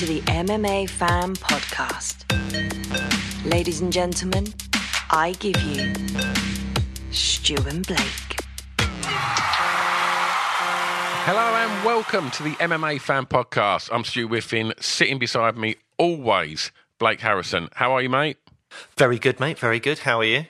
To the MMA Fan Podcast. Ladies and gentlemen, I give you Stu and Blake. Hello and welcome to the MMA Fan Podcast. I'm Stu Whiffin. Sitting beside me, always, Blake Harrison. How are you, mate? Very good, mate. Very good. How are you?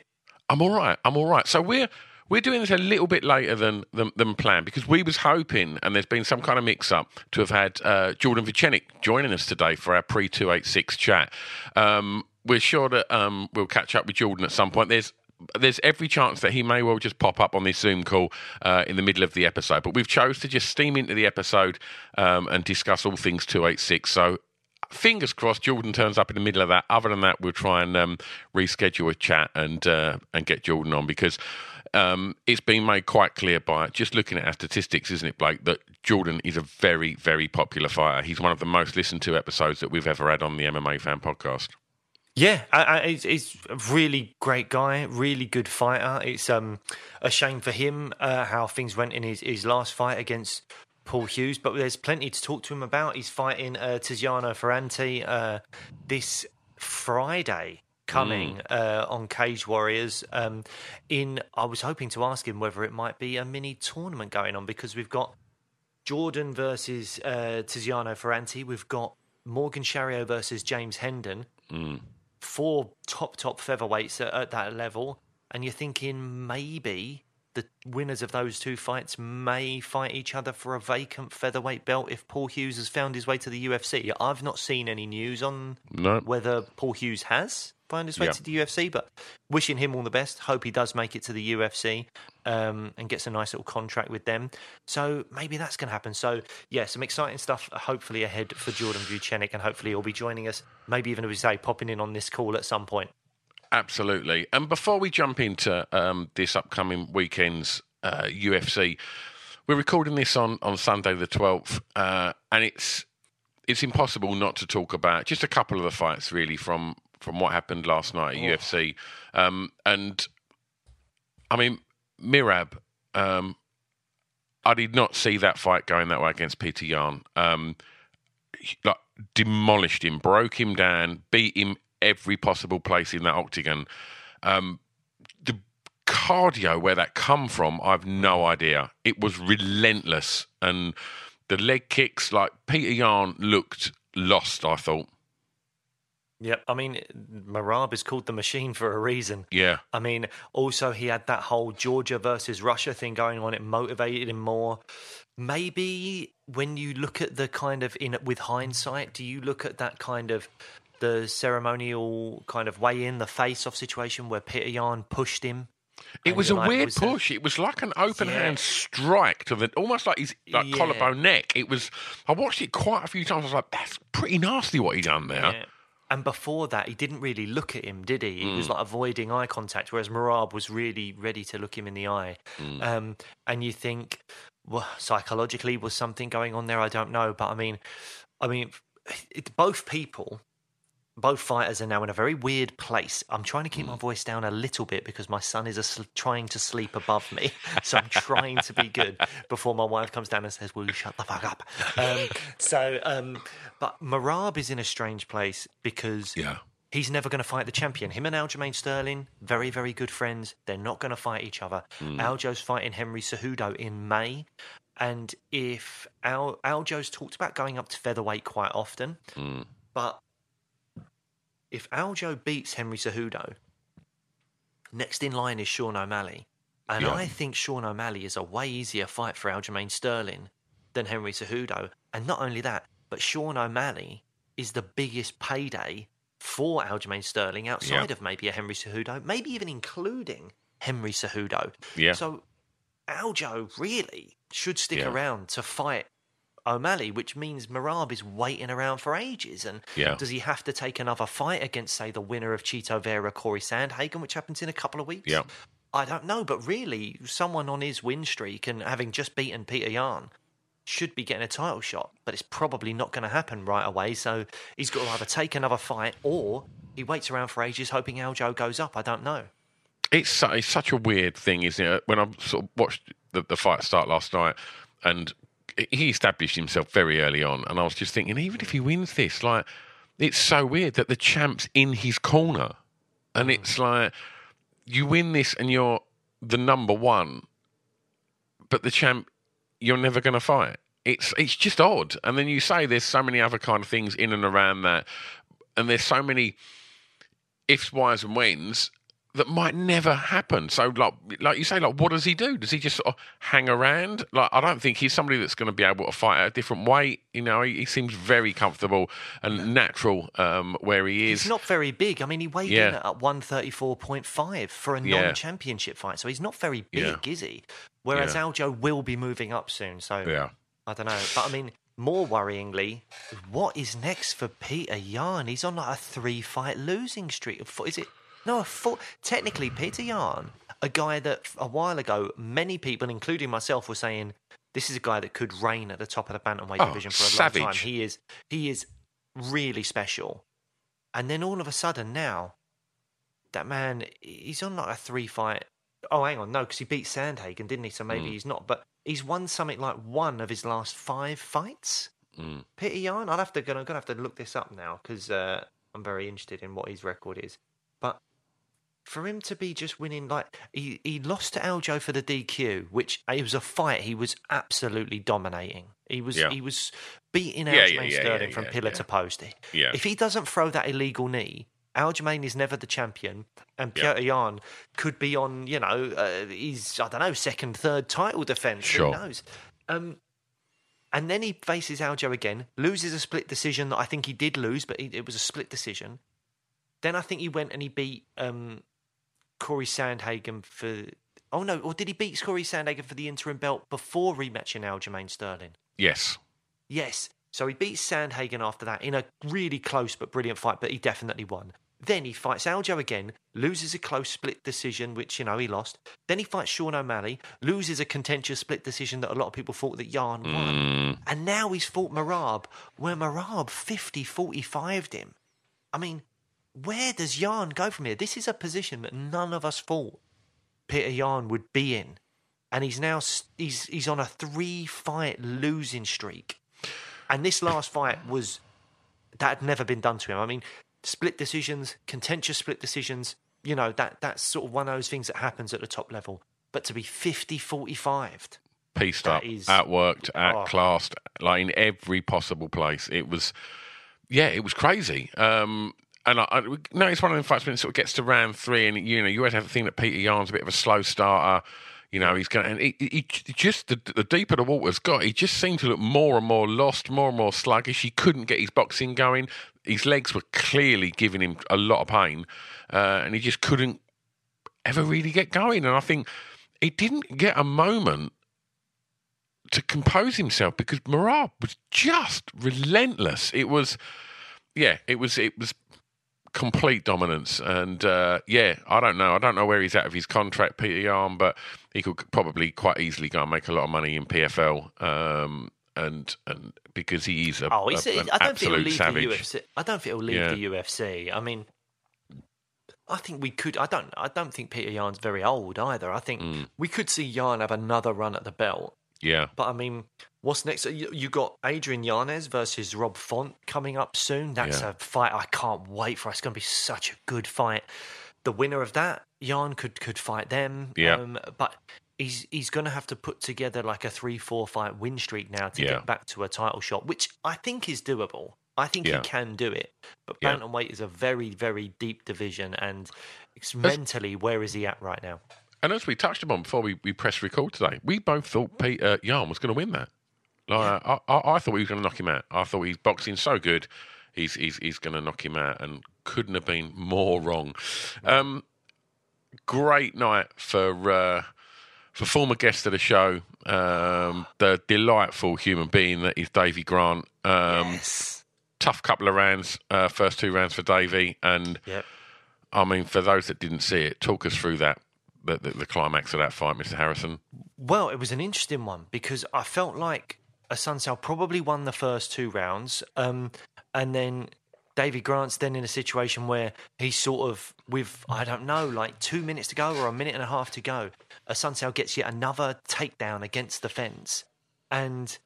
I'm all right. I'm all right. So we're we're doing this a little bit later than than, than planned because we was hoping, and there's been some kind of mix up, to have had uh, Jordan Vucenic joining us today for our pre two eight six chat. Um, we're sure that um, we'll catch up with Jordan at some point. There's there's every chance that he may well just pop up on this Zoom call uh, in the middle of the episode, but we've chose to just steam into the episode um, and discuss all things 286. So fingers crossed Jordan turns up in the middle of that. Other than that, we'll try and um, reschedule a chat and uh, and get Jordan on because um, it's been made quite clear by just looking at our statistics, isn't it, Blake, that Jordan is a very, very popular fighter. He's one of the most listened to episodes that we've ever had on the MMA Fan Podcast. Yeah, he's a really great guy, really good fighter. It's um, a shame for him uh, how things went in his, his last fight against Paul Hughes, but there's plenty to talk to him about. He's fighting uh, Tiziano Ferranti uh, this Friday coming Mm. uh, on Cage Warriors. Um, in I was hoping to ask him whether it might be a mini tournament going on because we've got Jordan versus uh, Tiziano Ferranti. We've got Morgan Charrière versus James Hendon. Mm. Four top top featherweights at, at that level, and you're thinking maybe the winners of those two fights may fight each other for a vacant featherweight belt if Paul Hughes has found his way to the UFC. I've not seen any news on No. whether Paul Hughes has found his way Yeah. to the UFC, but wishing him all the best. Hope he does make it to the UFC um, and gets a nice little contract with them. So maybe that's going to happen. So yeah, some exciting stuff hopefully ahead for Jordan Vucenic, and hopefully he'll be joining us. Maybe even as we say, popping in on this call at some point. Absolutely. And before we jump into um, this upcoming weekend's uh, UFC, we're recording this on, on Sunday the twelfth, uh, and it's it's impossible not to talk about just a couple of the fights really from from what happened last night at UFC. Um, and I mean, Merab, um, I did not see that fight going that way against Petr Yan. Um, he- like demolished him, broke him down, beat him every possible place in that octagon. Um, the cardio where that come from, I've no idea. It was relentless, and the leg kicks, like Petr Yan looked lost. I thought, Yep. I mean, Merab is called the machine for a reason. yeah, I mean, also he had that whole Georgia versus Russia thing going on. It motivated him more. Maybe when you look at the kind of in with hindsight, do you look at that kind of the ceremonial kind of way in the face off situation where Petr Yan pushed him? it was a like, weird was push. It was like an open Yeah. hand strike to the almost like his like Yeah. collarbone neck. It was. I watched it quite a few times. I was like, that's pretty nasty what he done there. Yeah. And before that, he didn't really look at him, did he? He Mm. was like avoiding eye contact, whereas Merab was really ready to look him in the eye. Mm. Um, and you think, well, psychologically, was something going on there? I don't know, but I mean, I mean, it, both people, both fighters are now in a very weird place. I'm trying to keep Mm. my voice down a little bit because my son is trying to sleep above me, so I'm trying to be good before my wife comes down and says, "Will you shut the fuck up?" Um, so, um, but Merab is in a strange place because Yeah. he's never going to fight the champion. Him and Aljamain Sterling, very, very good friends. They're not going to fight each other. Aljo's fighting Henry Cejudo in May. And if Al, Aljo's talked about going up to featherweight quite often, but if Aljo beats Henry Cejudo, Next in line is Sean O'Malley. And Yeah. I think Sean O'Malley is a way easier fight for Aljamain Sterling than Henry Cejudo. And not only that, but Sean O'Malley is the biggest payday for Aljamain Sterling outside Yeah. of maybe a Henry Cejudo, maybe even including Henry Cejudo. Yeah. So Aljo really should stick Yeah. around to fight O'Malley, which means Merab is waiting around for ages. And Yeah. does he have to take another fight against, say, the winner of Chito Vera, Corey Sandhagen, which happens in a couple of weeks? Yeah. I don't know, but really, someone on his win streak and having just beaten Petr Yan should be getting a title shot, but it's probably not going to happen right away. So he's got to either take another fight or he waits around for ages, hoping Aljo goes up. I don't know. it's, it's such a weird thing, isn't it? When I sort of watched the, the fight start last night, and he established himself very early on, and I was just thinking, even if he wins this, like, it's so weird that the champ's in his corner, and hmm. it's like you win this and you're the number one, but the champ, you're never going to fight. It's it's just odd, and then you say there's so many other kind of things in and around that, and there's so many ifs, whys, and whens that might never happen. So, like, like you say, like, what does he do? Does he just sort of hang around? Like, I don't think he's somebody that's going to be able to fight a different weight. You know, he, he seems very comfortable and natural um, where he is. He's not very big. I mean, he weighed in at 134.5 for a Yeah. non championship fight, so he's not very big, Yeah. is he? Whereas Yeah. Aljo will be moving up soon. So yeah, I don't know. But I mean, more worryingly, what is next for Petr Yan? He's on like a three fight losing streak. Is it? No, a four. Technically, Petr Yan, a guy that a while ago, many people, including myself, were saying this is a guy that could reign at the top of the bantamweight Oh, division for a long time. He is. He is really special. And then all of a sudden now, that man, he's on like a three fight. Oh, hang on, no, because he beat Sandhagen, didn't he? So maybe Mm. he's not. But he's won something like one of his last five fights. Mm. Petr Yan, I'll have to. I'm gonna have to look this up now because uh, I'm very interested in what his record is. For him to be just winning, like he he lost to Aljo for the DQ, which it was a fight he was absolutely dominating. He was Yeah. he was beating Yeah, Aljamain yeah, Sterling from pillar to post. Yeah. If he doesn't throw that illegal knee, Aljamain is never the champion, and. Petr Yan could be on, you know, uh, his I don't know second, third title defense. Sure. Who knows? Um, and then he faces Aljo again, loses a split decision that I think he did lose, but he, it was a split decision. Then I think he went and he beat um, Corey Sandhagen for. Oh no, or did he beat Corey Sandhagen for the interim belt before rematching Aljamain Sterling? yes, Yes. So he beats Sandhagen after that in a really close but brilliant fight, but he definitely won. Then he fights Aljo again, loses a close split decision, which, you know, he lost. Then he fights Sean O'Malley, loses a contentious split decision that a lot of people thought that Yan won. Mm. And now he's fought Merab, where Merab 50 45'd him. I mean, where does Yan go from here? This is a position that none of us thought Petr Yan would be in. And he's now he's he's on a three fight losing streak. And this last fight was that had never been done to him. I mean, split decisions, contentious split decisions, you know, that that's sort of one of those things that happens at the top level. But to be 50 45 pieced That up, is- outworked, Oh. outclassed, like in every possible place. It was, yeah, it was crazy. Um, and I, I one of them fights when it sort of gets to round three, and you know, you always have the thing that Petr Yan's a bit of a slow starter. You know, he's going, and he, he, he just the, the deeper the water's got, he just seemed to look more and more lost, more and more sluggish. He couldn't get his boxing going. His legs were clearly giving him a lot of pain, uh, and he just couldn't ever really get going. And I think he didn't get a moment to compose himself because Merab was just relentless. It was, yeah, it was, it was complete dominance. And uh, yeah, I don't know. I don't know where he's at of his contract, Petr Yan, but he could probably quite easily go and make a lot of money in PFL. Um, and and because he is a, Oh, he's, a- I don't think he'll leave savage. the UFC. I don't think he'll leave Yeah. the UFC. I mean, I think we could. I don't. I don't think Petr Yan's very old either. I think Mm. we could see Yan have another run at the belt. Yeah, But I mean, what's next? You, you got Adrian Yanez versus Rob Font coming up soon. That's Yeah. a fight I can't wait for. It's going to be such a good fight. The winner of that, Yan could could fight them. Yeah. Um, but he's he's going to have to put together like a three four fight win streak now to Yeah. get back to a title shot, which I think is doable. I think Yeah. he can do it, but Yeah. bantamweight is a very, very deep division, and it's mentally, where is he at right now? And as we touched upon before we, we pressed record today, we both thought Petr Yan was going to win that. Like, I, I, I thought he was going to knock him out. I thought he's boxing so good, he's he's, he's going to knock him out, and couldn't have been more wrong. Um, great night for uh, for former guest of the show, um, the delightful human being that is Davey Grant. Um, yes. Tough couple of rounds, uh, first two rounds for Davey, and Yep. I mean, for those that didn't see it, talk us through that. The, the, the climax of that fight, Mr. Harrison. Well, it was an interesting one because I felt like Assunção probably won the first two rounds, um, and then Davey Grant's then in a situation where he's sort of with I don't know, like two minutes to go or a minute and a half to go. Assunção gets yet another takedown against the fence, and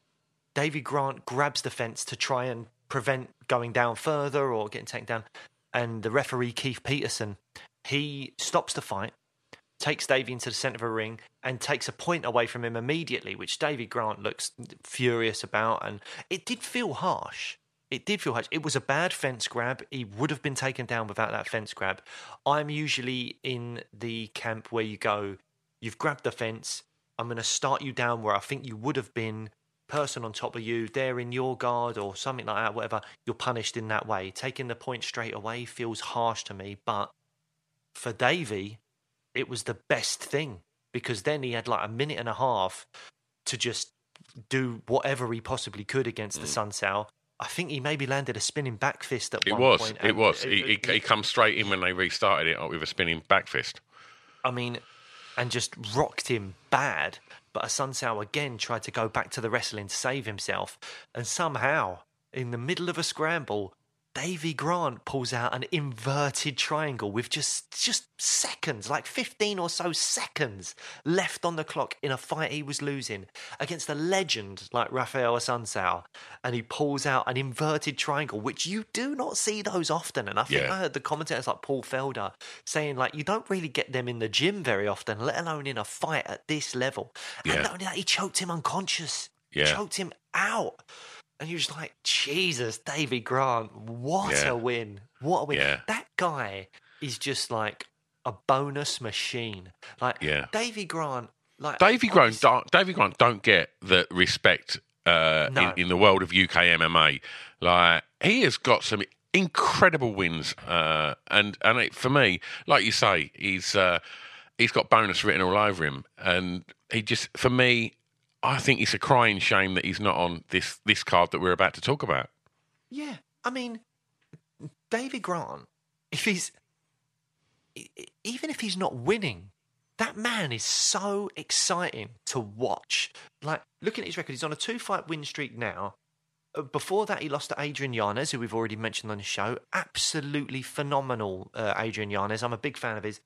Davey Grant grabs the fence to try and prevent going down further or getting taken down. And the referee Keith Peterson, he stops the fight, takes Davey into the centre of a ring and takes a point away from him immediately, which Davey Grant looks furious about. And it did feel harsh. It did feel harsh. It was a bad fence grab. He would have been taken down without that fence grab. I'm usually in the camp where you go, you've grabbed the fence. I'm going to start you down where I think you would have been. Person on top of you, they're in your guard or something like that, whatever. You're punished in that way. Taking the point straight away feels harsh to me, but for Davey, it was the best thing because then he had like a minute and a half to just do whatever he possibly could against the Assunção. I think he maybe landed a spinning back fist at Mm. It one was. point. It was. it- He, he, he comes straight in when they restarted it with a spinning back fist. I mean, and just rocked him bad. But Assunção again tried to go back to the wrestling to save himself. And somehow, in the middle of a scramble, Davey Grant pulls out an inverted triangle with just just seconds, like 15 or so seconds left on the clock in a fight he was losing against a legend like Raphael Assunção. And he pulls out an inverted triangle, which you do not see those often. And I think Yeah. I heard the commentators like Paul Felder saying like you don't really get them in the gym very often, let alone in a fight at this level. Yeah. And not only that, he choked him unconscious. Yeah. Choked him out. And you're just like, Jesus, Davey Grant, what Yeah. a win. What a win. Yeah. That guy is just like a bonus machine. Like Yeah. Davey Grant, like Davey Grant, don't, Davey Grant don't get the respect uh, No. in, in the world of UK MMA. Like he has got some incredible wins, uh, and and it, for me, like you say, he's uh, he's got bonus written all over him, and he just for me, I think it's a crying shame that he's not on this this card that we're about to talk about. Yeah, I mean, David Grant, if he's even if he's not winning, that man is so exciting to watch. Like looking at his record, he's on a two-fight win streak now. Uh, Before that, he lost to Adrian Yanez, who we've already mentioned on the show. Absolutely phenomenal, uh, Adrian Yanez. I'm a big fan of his.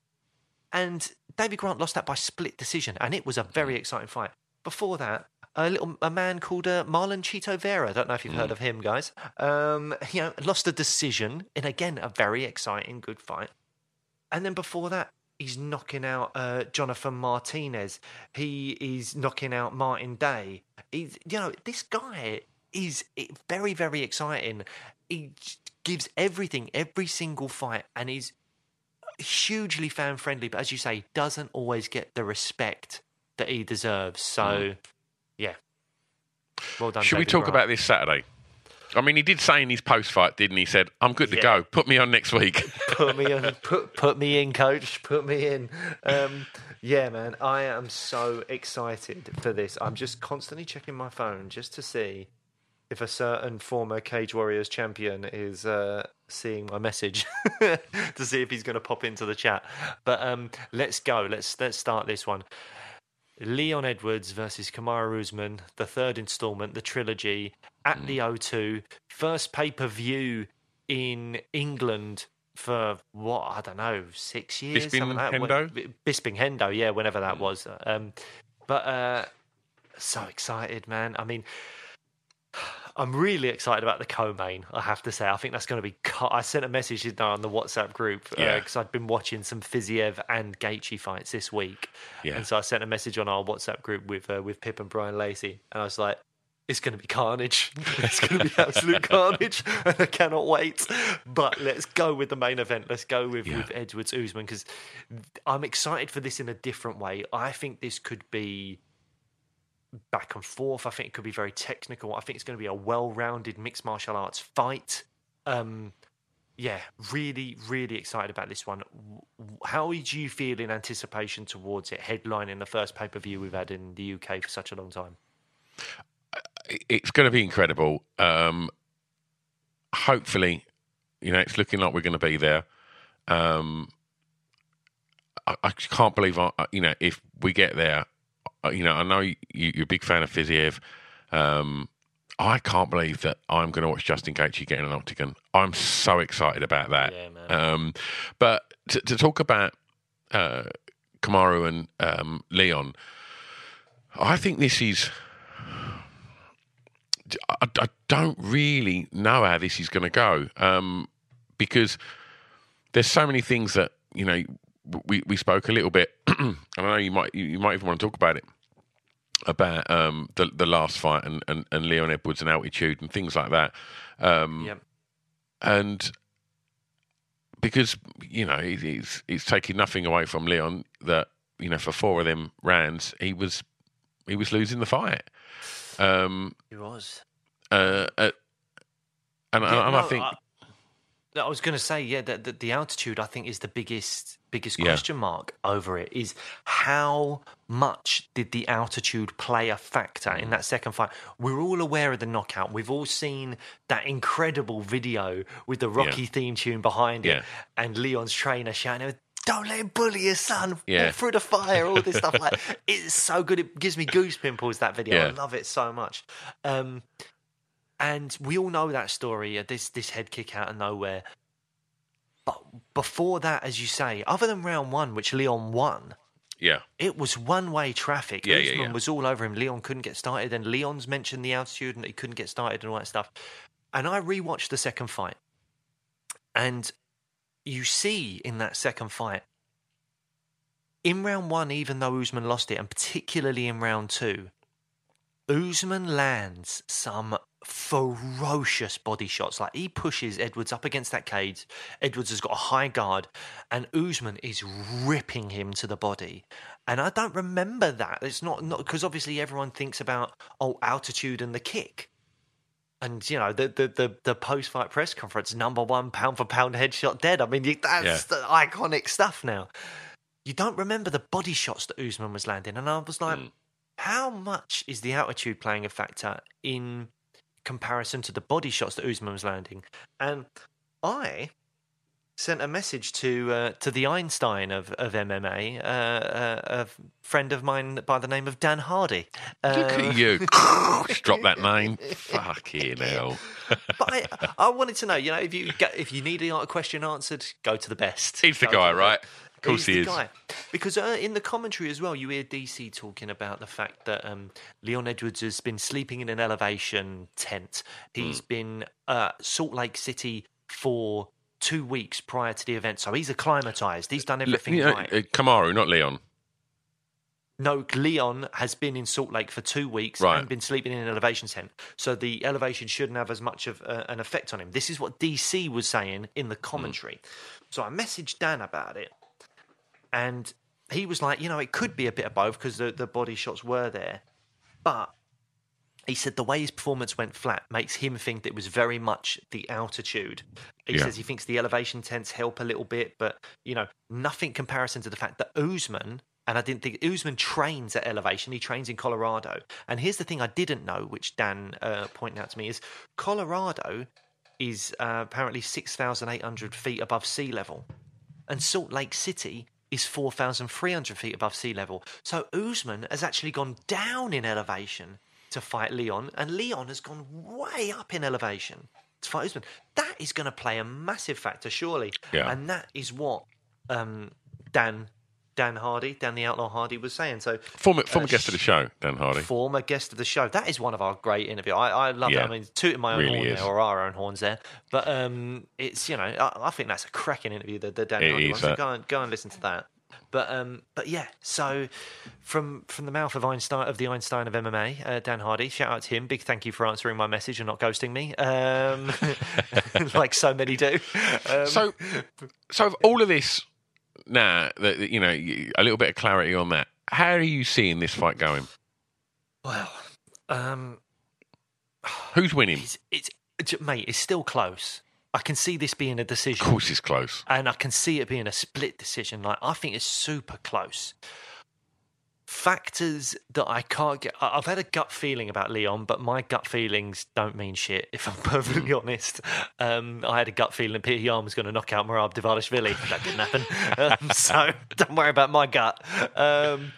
And David Grant lost that by split decision, and it was a very exciting fight. Before that, a little a man called uh, Marlon Chito Vera. I don't know if you've heard of him, guys. Um, you know, lost a decision in again a very exciting, good fight. And then before that, he's knocking out uh, Jonathan Martinez. He is knocking out Martin Day. He's, you know, this guy is eh, very, very exciting. He gives everything, every single fight, and he's hugely fan friendly. But as you say, doesn't always get the respect that he deserves. So, yeah. Well done. Should we talk about this Saturday? I mean, he did say in his post fight, didn't he? He said, "I'm good to Yeah. go. Put me on next week." put me on, put put me in, coach. Put me in. Um, yeah, man, I am so excited for this. I'm just constantly checking my phone just to see if a certain former Cage Warriors champion is uh, seeing my message to see if he's going to pop into the chat. But um, let's go. Let's let's start this one. Leon Edwards versus Kamaru Usman, the third installment, the trilogy at the O2, first pay per view in England for what I don't know, six years. Bisping like. Hendo? When- Bisping Hendo, yeah, whenever that was. Um, but uh, so excited, man. I mean, I'm really excited about the co-main. I have to say, I think that's going to be. I sent a message you know, on the WhatsApp group Yeah. because I'd been watching some Fiziev and Gaethje fights this week, Yeah. and so I sent a message on our WhatsApp group with uh, with Pip and Brian Lacey, and I was like, it's going to be carnage. It's going to be absolute carnage, and I cannot wait. But let's go with the main event. Let's go with, Yeah. with Edwards Usman because I'm excited for this in a different way. I think this could be back and forth. I think it could be very technical. I think it's going to be a well-rounded mixed martial arts fight. Um, yeah, really, really excited about this one. How do you feel in anticipation towards it headlining the first pay per view we've had in the UK for such a long time? it's going to be incredible. Um, hopefully, you know, it's looking like we're going to be there. Um, I, I can't believe, I, you know, if we get there, you know, I know you, you're a big fan of Fiziev. Um, I can't believe that I'm going to watch Justin Gaethje get in an octagon. I'm so excited about that. Yeah, man. Um, but to, to talk about uh, Kamaru and um, Leon, I think this is. I, I don't really know how this is going to go um, because there's so many things that you know we we spoke a little bit. and I know you might you might even want to talk about it about um, the the last fight and, and, and Leon Edwards and altitude and things like that. Um, Yep. and because you know it- it's it's taking nothing away from Leon that you know for four of them rounds he was he was losing the fight. Um, It was. uh, uh, and, Yeah, and I no, think I, I was going to say, yeah, that the, the altitude I think is the biggest biggest Yeah. question mark over it. Is how much did the altitude play a factor in that second fight? We're all aware of the knockout. We've all seen that incredible video with the Rocky theme tune behind Yeah. it, and Leon's trainer shouting. Don't let him bully your son. Yeah. Walk through the fire. All this stuff like it's so good. It gives me goose pimples. That video. I love it so much. Um, and we all know that story. uh, This this head kick out of nowhere. But before that, as you say, other than round one, which Leon won, yeah, it was one way traffic. Yeah, yeah, yeah. was all over him. Leon couldn't get started, and Leon's mentioned the altitude and he couldn't get started and all that stuff. And I rewatched the second fight, and you see in that second fight, in round one, even though Usman lost it, and particularly in round two, Usman lands some ferocious body shots. Like he pushes Edwards up against that cage. Edwards has got a high guard, and Usman is ripping him to the body. And I don't remember that. It's not not because obviously everyone thinks about oh altitude and the kick. And you know the the the, the post fight press conference, number one pound for pound headshot dead. I mean that's Yeah. the iconic stuff now. You don't remember the body shots that Usman was landing, and I was like, hmm. how much is the altitude playing a factor in comparison to the body shots that Usman was landing? And I sent a message to uh, to the Einstein of of MMA, uh, uh, a friend of mine by the name of Dan Hardy. look Uh, at you, just drop that name. Fucking hell. but I, I wanted to know, you know, if you get, if you need a question answered, go to the best. He's the Go guy, right? Of course he is. Guy. Because uh, in the commentary as well, you hear DC talking about the fact that um, Leon Edwards has been sleeping in an elevation tent. Hmm. He's been uh, Salt Lake City for two weeks prior to the event, so he's acclimatized. He's done everything You know, right. uh, Kamaru, not Leon. No, Leon has been in Salt Lake for two weeks Right. and been sleeping in an elevation tent. So the elevation shouldn't have as much of uh, an effect on him. This is what DC was saying in the commentary. So I messaged Dan about it, and he was like, you know, it could be a bit of both because the, the body shots were there. But he said the way his performance went flat makes him think that it was very much the altitude. He Yeah. says he thinks the elevation tents help a little bit, but you know, nothing comparison to the fact that Usman and I didn't think Usman trains at elevation. He trains in Colorado. And here's the thing I didn't know, which Dan uh, pointed out to me, is Colorado is uh, apparently six thousand eight hundred feet above sea level, and Salt Lake City is 4,300 feet above sea level. So Usman has actually gone down in elevation to fight Leon, and Leon has gone way up in elevation to fight Usman. That is going to play a massive factor, surely. Yeah. And that is what um, Dan Dan Hardy, Dan the Outlaw Hardy, was saying. So Former, former Uh, guest of the show, Dan Hardy. former guest of the show. That is one of our great interviews. I, I love Yeah. it. I mean, tooting my own Really horn is. there, or our own horns there. But um, it's you know, I, I think that's a cracking interview. The, the Dan It Hardy one. So go and go and listen to that. But um, but yeah. So from from the mouth of Einstein of the Einstein of MMA, uh, Dan Hardy. Shout out to him. Big thank you for answering my message and not ghosting me, um, like so many do. Um, So, so of all of this now, that you know, a little bit of clarity on that. How are you seeing this fight going? well, um, Who's winning? it's, it's it's- mate, it's still close. I can see this being a Of decision. course, it's close. and I can see it being a split decision. Like I think it's super close. Factors that I can't get. I've had a gut feeling about Leon, but my gut feelings don't mean shit. If I'm perfectly honest, um, I had a gut feeling Petr Yan was going to knock out Merab Dvalishvili. That didn't happen. um, so don't worry about my gut. Um,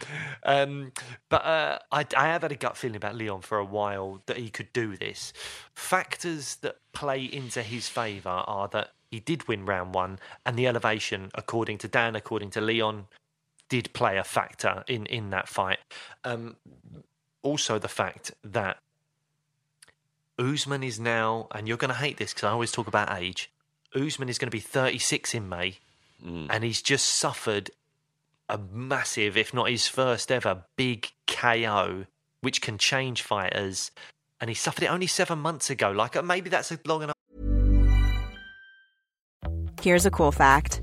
um, but uh, I, I have had a gut feeling about Leon for a while that he could do this. Factors that play into his favour are that he did win round one, and the elevation, according to Dan, according to Leon, did play a factor in in that fight. Um, also, the fact that Usman is now, and you're going to hate this because I always talk about age. Usman is going to be 36 in May, and he's just suffered a massive, if not his first ever, big KO, which can change fighters. And he suffered it only seven months ago. Like uh, maybe that's a long enough. Here's a cool fact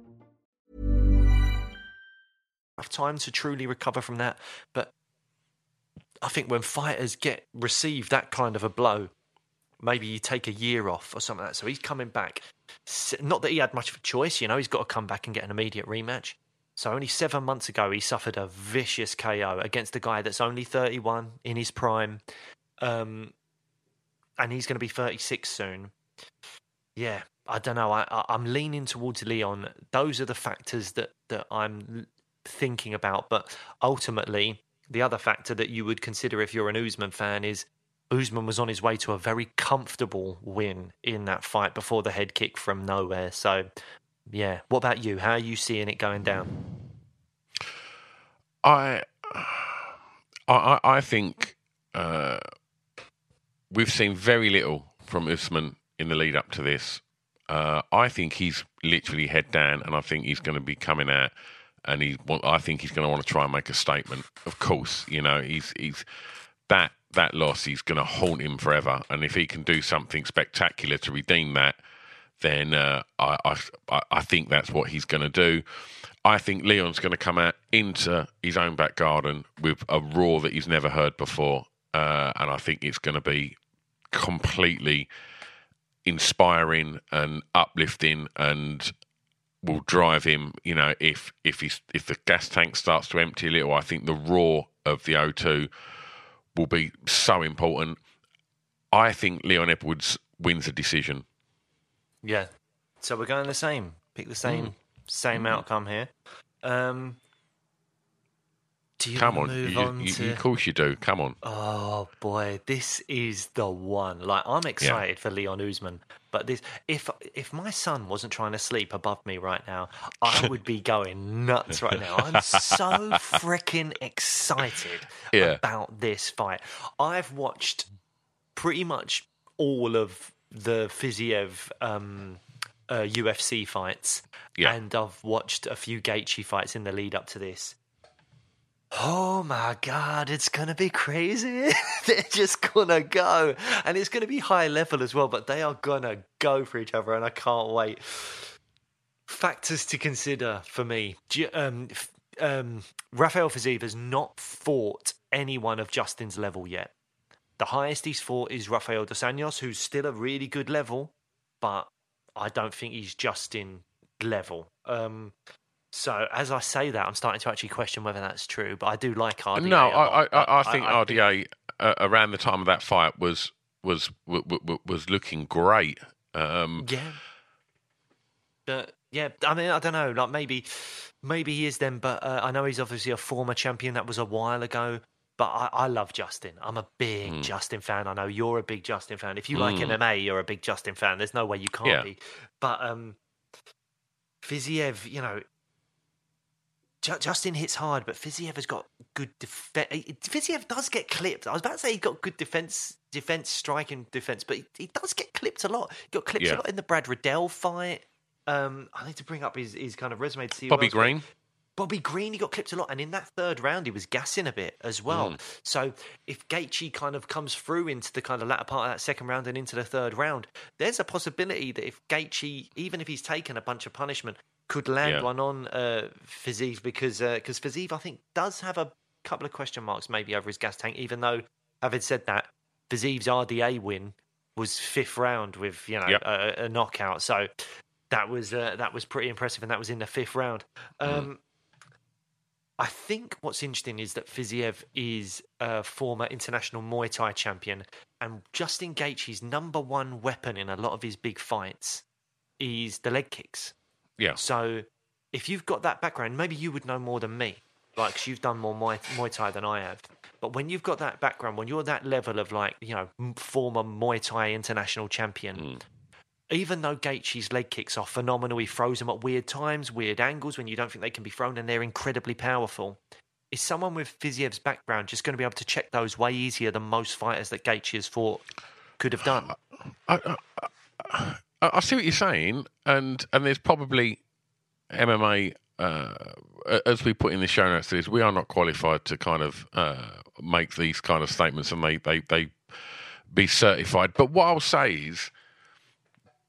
Time to truly recover from that. But I think when fighters get receive that kind of a blow, maybe you take a year off or something like that. So he's coming back. Not that he had much of a choice, you know, he's got to come back and get an immediate rematch. So only seven months ago, he suffered a vicious KO against a guy that's only 31 in his prime. Um, and he's going to be 36 soon. Yeah, I don't know. I, I, I'm leaning towards Leon. Those are the factors that, that I'm thinking about. But ultimately, the other factor that you would consider if you're an Usman fan is Usman was on his way to a very comfortable win in that fight before the head kick from nowhere. So, yeah. What about you? How are you seeing it going down? I, I, I- think uh, we've seen very little from Usman in the lead up to this. Uh, I think he's literally head down, and I think he's going to be coming out, and he. want- I think he's going to want to try and make a statement. Of course, you know he's he's that that loss is going to haunt him forever, and if he can do something spectacular to redeem that, then uh, I, I I think that's what he's going to do. I think Leon's going to come out into his own back garden with a roar that he's never heard before, uh, and I think it's going to be completely inspiring and uplifting, and will drive him. You know, if if he's if the gas tank starts to empty a little, I think the roar of the O2 will be so important. I think Leon Edwards wins a decision. Yeah. So we're going the same. Pick the same same outcome here. Um Do you Come on, move you, on you- to- of course you do. Come on. Oh boy, this is the one. Like I'm excited for Leon Usman, but this if if my son wasn't trying to sleep above me right now, I would be going nuts right now. I'm so freaking excited Yeah. about this fight. I've watched pretty much all of the Fiziev um, uh, UFC fights, Yeah. and I've watched a few Gaethje fights in the lead up to this. Oh my god, it's gonna be crazy. They're just gonna go. And it's gonna be high level as well, but they are gonna go for each other, and I can't wait. Factors to consider for me. Um, um, Rafael Fiziev has not fought anyone of Justin's level yet. The highest he's fought is Rafael dos Anjos, who's still a really good level, but I don't think he's Justin level. Um, so as I say that, I'm starting to actually question whether that's true. But I do like RDA. no, I, I, I, think I RDA uh, around the time of that fight was was w- w- was looking great. Um, Yeah. But yeah, I mean, I don't know. Like maybe, maybe he is then. But uh, I know he's obviously a former champion. That was a while ago. But I, I love Justin. I'm a big Hmm. Justin fan. I know you're a big Justin fan. If you like MMA, you're a big Justin fan. There's no way you can't Yeah. be. But um, Fiziev, you know, Ju- Justin hits hard, but Fiziev has got good defense. Fiziev does get clipped. I was about to say he got good defense, defense, striking defense, but he, he does get clipped a lot. He got clipped Yeah. a lot in the Brad Riddell fight. Um, I need to bring up his, his kind of resume to see. Bobby Green. Bobby Green, he got clipped a lot, and in that third round, he was gassing a bit as well. Mm. So if Gaethje kind of comes through into the kind of latter part of that second round and into the third round, there's a possibility that if Gaethje, even if he's taken a bunch of punishment, could land Yeah. one on uh, Fiziev because because Fiziev, I think, does have a couple of question marks maybe over his gas tank. Even though, having said that, Fiziev's RDA win was fifth round with you know Yep. a, a knockout, so that was uh, that was pretty impressive, and that was in the fifth round. Um, I think what's interesting is that Fiziev is a former international Muay Thai champion, and Justin Gaethje's number one weapon in a lot of his big fights is the leg kicks. Yeah. So if you've got that background, maybe you would know more than me, like 'cause you've done more Muay, Muay Thai than I have. But when you've got that background, when you're that level of like you know former Muay Thai international champion, hmm. even though Gaethje's leg kicks are phenomenal, he throws them at weird times, weird angles when you don't think they can be thrown, and they're incredibly powerful. Is someone with Fiziev's background just going to be able to check those way easier than most fighters that Gaethje has fought could have done? I, I, I see what you're saying, and and there's probably MMA. Uh, as we put in the show notes, this we are not qualified to kind of uh, make these kind of statements, and they they they be certified. But what I'll say is,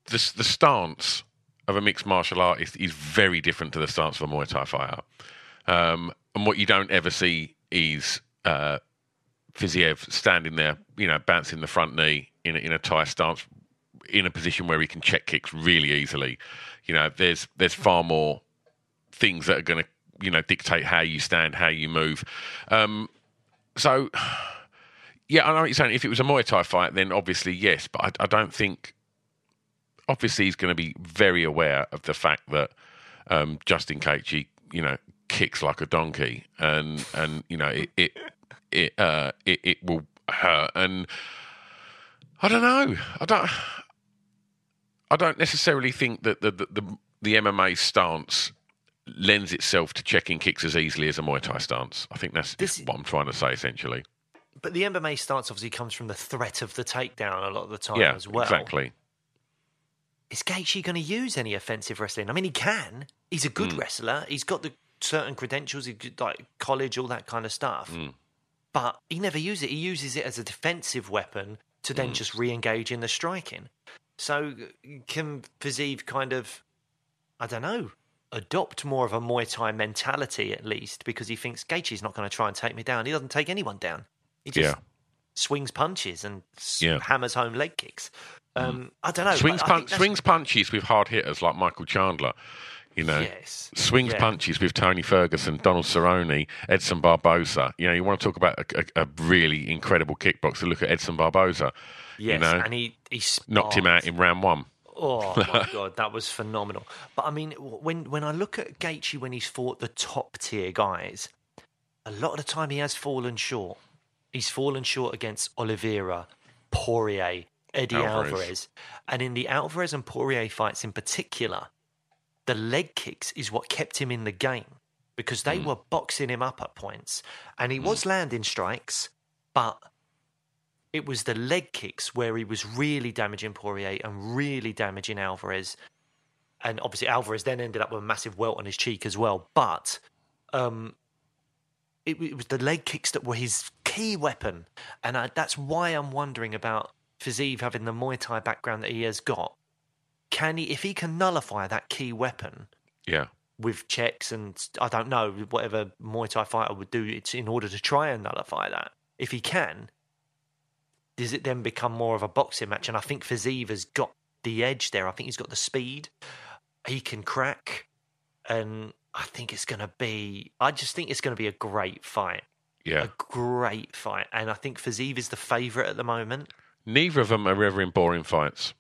the the stance of a mixed martial artist is very different to the stance of a Muay Thai fighter. Um, and what you don't ever see is uh, Fiziev standing there, you know, bouncing the front knee in in a Thai stance, in a position where he can check kicks really easily. You know, there's there's far more things that are going to you know dictate how you stand, how you move. Um, so, yeah, I know what you're saying. If it was a Muay Thai fight, then obviously yes, but I, I don't think. Obviously, he's going to be very aware of the fact that um, Justin Gaethje, you know, kicks like a donkey, and and you know it it it uh, it, it will hurt. And I don't know. I don't. I don't necessarily think that the the, the, the MMA stance lends itself to checking kicks as easily as a Muay Thai stance. I think that's This- what I'm trying to say essentially. But the MMA stance obviously comes from the threat of the takedown a lot of the time yeah, as well. exactly. Is Gaethje going to use any offensive wrestling? I mean, he can. He's a good wrestler. He's got the certain credentials, like college, all that kind of stuff. Hmm. But he never uses it. He uses it as a defensive weapon to then just re-engage in the striking. So can Fiziev kind of, I don't know, adopt more of a Muay Thai mentality at least because he thinks Gaethje's not going to try and take me down. He doesn't take anyone down. He just Yeah. swings punches and Yeah. Hammers home leg kicks. Um, I don't know. swings but I think punch, that's- swings punches with hard hitters like Michael Chandler. You know, Yes. swings Yeah. punches with Tony Ferguson, Donald Cerrone, Edson Barbosa. You know, you want to talk about a, a, a really incredible kickboxer. Look at Edson Barbosa. Yes, you know, and he he knocked him out in round one. Oh my god, that was phenomenal. But I mean, when when I look at Gaethje when he's fought the top tier guys, a lot of the time he has fallen short. He's fallen short against Oliveira, Poirier, Eddie Alvarez. Alvarez. And in the Alvarez and Poirier fights in particular, the leg kicks is what kept him in the game because they hmm. were boxing him up at points. And he hmm. was landing strikes, but it was the leg kicks where he was really damaging Poirier and really damaging Alvarez. And obviously, Alvarez then ended up with a massive welt on his cheek as well. But um, it, it was the leg kicks that were his key weapon. And I, that's why I'm wondering about Fiziev having the Muay Thai background that he has got. Can he, if he can nullify that key weapon Yeah. with checks and I don't know whatever Muay Thai fighter would do it's in order to try and nullify that. If he can, does it then become more of a boxing match? And I think Fiziev has got the edge there. I think he's got the speed. He can crack, and I think it's going to be. I just think it's going to be a great fight. Yeah. A great fight, and I think Fiziev is the favourite at the moment. Neither of them are ever in boring fights.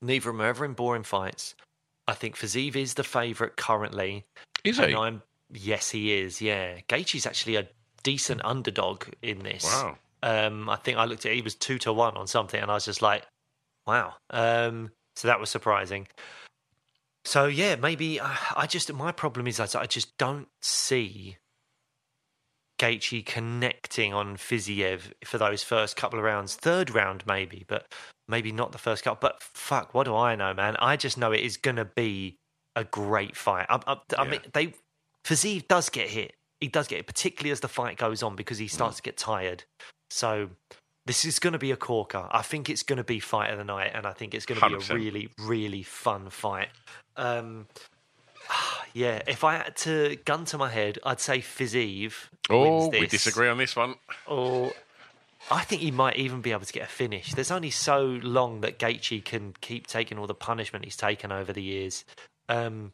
Neither of them are ever in boring fights. I think Fiziev is the favourite currently. Is And he? I'm yes, he is. Yeah, Gaethje's actually a decent underdog in this. Wow. Um, I think I looked at he was two to one on something, and I was just like, wow. Um, so that was surprising. So yeah, maybe uh, I just my problem is that I just don't see Gaethje connecting on Fiziev for those first couple of rounds. Third round maybe, but maybe not the first couple. But fuck, what do I know, man? I just know it is going to be a great fight. I, I, I Yeah. mean, they Fiziev does get hit. He does get it, particularly as the fight goes on because he starts to get tired. So this is going to be a corker. I think it's going to be fight of the night, and I think it's going to be a really, really fun fight. Um, yeah, if I had to gun to my head, I'd say Fiziev Oh, wins this. we disagree on this one. Or I think he might even be able to get a finish. There's only so long that Gaethje can keep taking all the punishment he's taken over the years. Um,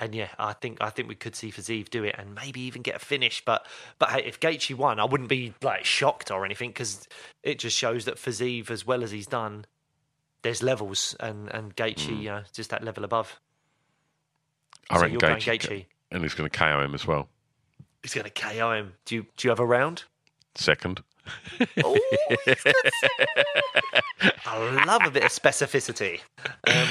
and yeah, I think I think we could see Fiziev do it and maybe even get a finish. But but hey, if Gaethje won, I wouldn't be like shocked or anything because it just shows that Fiziev, as well as he's done, there's levels and and Gaethje, you know, just that level above. I So reckon Gaethje, Gaethje. and he's going to KO him as well. He's going to KO him. Do you do you have a round? Second. Oh, he's I love a bit of specificity. Um,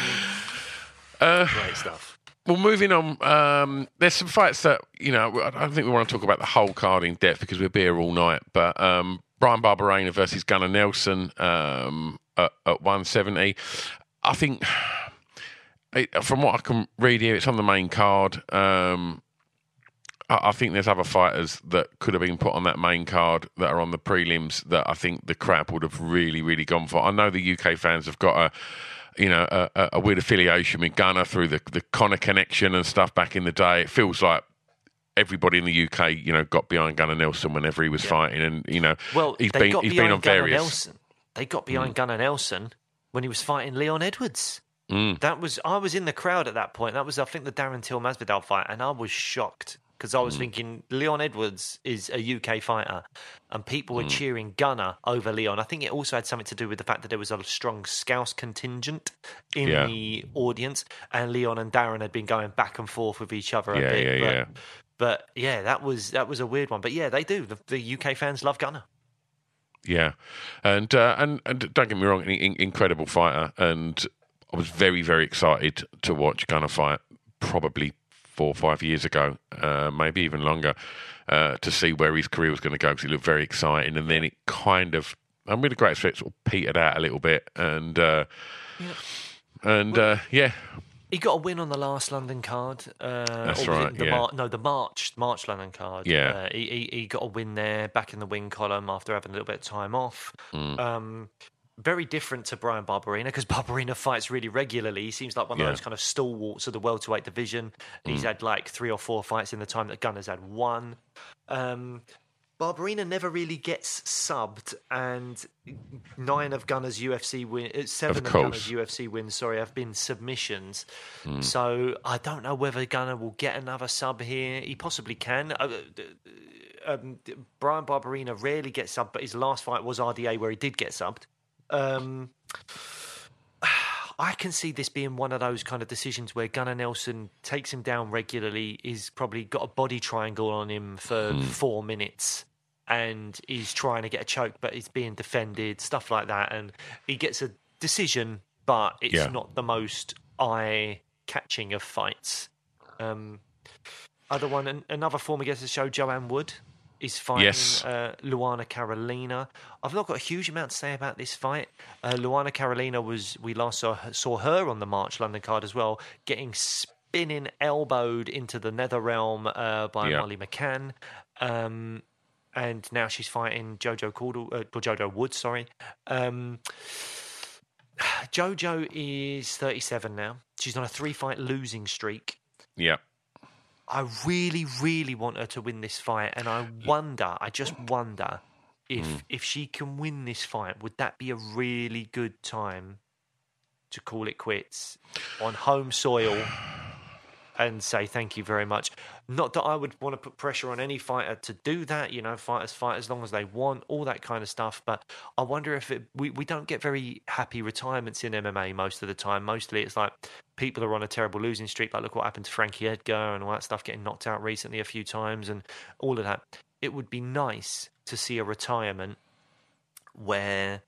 Uh, great stuff. Well, moving on, um, there's some fights that, you know, I don't think we want to talk about the whole card in depth because we'll be here all night. But um, Brian Barberena versus Gunnar Nelson um, at, at 170. I think, it, from what I can read here, it's on the main card. Um, I I think there's other fighters that could have been put on that main card that are on the prelims that I think the crowd would have really, really gone for. I know the UK fans have got a, you know, a, a- weird affiliation with Gunnar through the the Connor connection and stuff back in the day. It feels like everybody in the UK, you know, got behind Gunnar Nelson whenever he was fighting, and you know, Well, he's been he's been on Gunnar various. Nelson. They got behind Gunnar Nelson when he was fighting Leon Edwards. Mm. That was I was in the crowd at that point. That was I think the Darren Till Masvidal fight, and I was shocked because I was Mm. thinking Leon Edwards is a UK fighter, and people Mm. were cheering Gunnar over Leon. I think it also had something to do with the fact that there was a strong Scouse contingent in Yeah. the audience, and Leon and Darren had been going back and forth with each other a Yeah, bit. yeah, but, yeah. But yeah, that was that was a weird one. But yeah, they do. The, the UK fans love Gunnar. Yeah, and uh, and and don't get me wrong, in, incredible fighter, and I was very very excited to watch Gunnar fight. Probably four or five years ago, uh, maybe even longer, uh, to see where his career was going to go because he looked very exciting, and then it kind of, I'm with a great sort of petered out a little bit, and uh, and uh, yeah, He got a win on the last London card. Uh, That's right, The yeah. Mar- no, the March March London card. Yeah. uh, he, he he got a win there, back in the win column after having a little bit of time off. Mm. Um, very different to Brian Barberena because Barberena fights really regularly. He seems like one of Yeah. those kind of stalwarts of the welterweight division. Mm. He's had like three or four fights in the time that Gunnar's had one. Um, Barberena never really gets subbed, and nine of Gunnar's UFC win, uh, seven Of of. Gunnar's UFC wins, sorry, have been submissions. Hmm. So I don't know whether Gunnar will get another sub here. He possibly can. Uh, um, Brian Barberena rarely gets subbed, but his last fight was RDA where he did get subbed. Um, I can see this being one of those kind of decisions where Gunnar Nelson takes him down regularly. He's probably got a body triangle on him for Hmm. four minutes. And he's trying to get a choke, but he's being defended, stuff like that. And he gets a decision, but it's Yeah. not the most eye catching of fights. Um, other one, an- another former guest of the show, Joanne Wood, is fighting Yes. uh, Luana Carolina. I've not got a huge amount to say about this fight. Uh, Luana Carolina was we last saw her, saw her on the March London card as well, getting spinning elbowed into the nether realm uh, by Yeah. Molly McCann. Um, and now she's fighting Jojo Caudle, uh, Jojo Wood, sorry. Um, Jojo is 37 now. She's on a three fight losing streak. Yeah. I really, really want her to win this fight, and I wonder, I just wonder if Mm. if she can win this fight, would that be a really good time to call it quits on home soil and say thank you very much? Not that I would want to put pressure on any fighter to do that. You know, fighters fight as long as they want, all that kind of stuff. But I wonder if it, we we don't get very happy retirements in MMA most of the time. Mostly, it's like people are on a terrible losing streak. Like look what happened to Frankie Edgar and all that stuff, getting knocked out recently a few times, and all of that. It would be nice to see a retirement where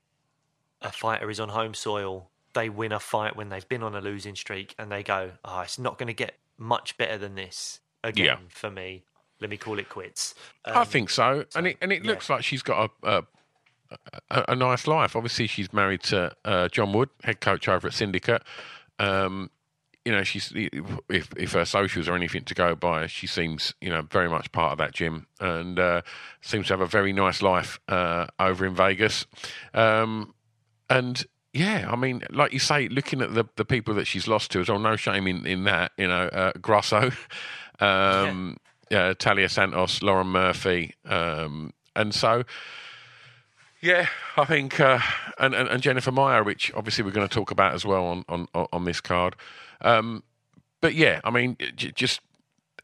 a fighter is on home soil. They win a fight when they've been on a losing streak, and they go, "Oh, it's not going to get much better than this again Yeah. for me. Let me call it quits." I Um, think so, and it and it yeah. looks like she's got a, a a a nice life. Obviously, she's married to uh, John Wood, head coach over at Syndicate. Um, you know, she's if if her socials are anything to go by, she seems you know very much part of that gym and uh, seems to have a very nice life uh, over in Vegas. Um, and yeah, I mean, like you say, looking at the the people that she's lost to as well, no shame in in that. You know, uh, Grasso, um, yeah. Taila Santos, Lauren Murphy, um, and so. Yeah, I think, uh, and, and and Jennifer Maia, which obviously we're going to talk about as well on on on this card. Um, but yeah, I mean, j- just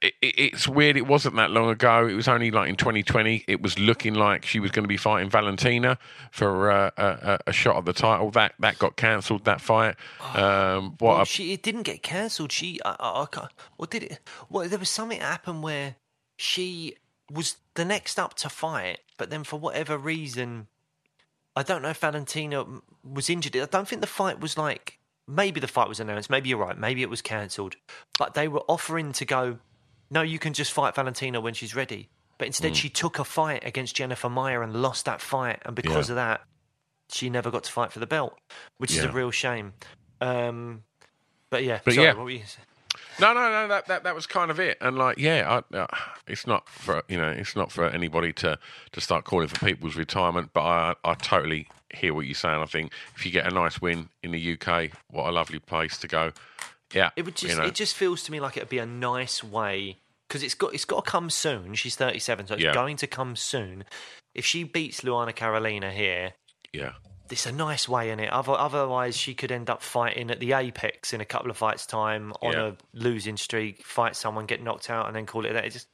it, it- it's weird. It wasn't that long ago. It was only like in 2020. It was looking like she was going to be fighting Valentina for uh, a, a, shot at the title. That that got cancelled. That fight. Um, what well, a, she it didn't get cancelled. She, I, I, I can't, what did it? Well, there was something happen where she was the next up to fight, but then for whatever reason, I don't know if Valentina was injured. I don't think the fight was like. Maybe the fight was announced. Maybe you're right. Maybe it was cancelled. But they were offering to go. No, you can just fight Valentina when she's ready. But instead, she took a fight against Jennifer Maia and lost that fight. And because Yeah. of that, she never got to fight for the belt, which is a real shame. Um, but yeah, But sorry, yeah. what were you saying? No, no, no. That, that that was kind of it. And like, yeah, I, uh, it's not for you know, it's not for anybody to to start calling for people's retirement. But I I totally hear what you're saying. I think if you get a nice win in the UK, what a lovely place to go. Yeah, It would just you know, it just feels to me like it'd be a nice way because it's got it's got to come soon. She's 37, so it's Yeah. going to come soon. If she beats Luana Carolina here, yeah, it's a nice way in it. Otherwise, she could end up fighting at the apex in a couple of fights' time on Yeah. a losing streak, fight someone, get knocked out, and then call it that. It just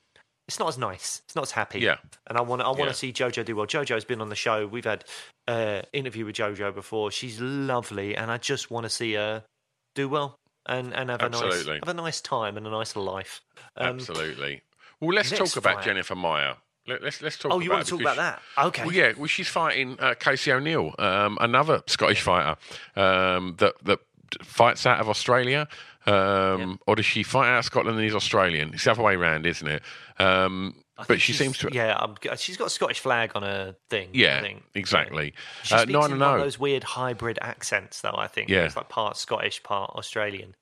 it's not as nice. It's not as happy. Yeah. And I want I want to Yeah. see JoJo do well. JoJo's been on the show. We've had uh interview with JoJo before. She's lovely, and I just want to see her do well and and have a nice have a nice time and a nice life. Um, absolutely. Well, let's talk about fight- Jennifer Maia. Let, let's let's talk. Oh, you want to talk about that? Okay. Well, yeah. Well, she's fighting uh, Casey O'Neill, um, another Scottish fighter um, that that fights out of Australia. Um, Or does she fight out of Scotland and is Australian? It's the other way around, isn't it? Um, I but she seems to. Yeah, I'm, she's got a Scottish flag on her thing. Yeah, exactly. She Uh, speaks nine in and one of oh. those weird hybrid accents, though. I think. Yeah. it's like part Scottish, part Australian.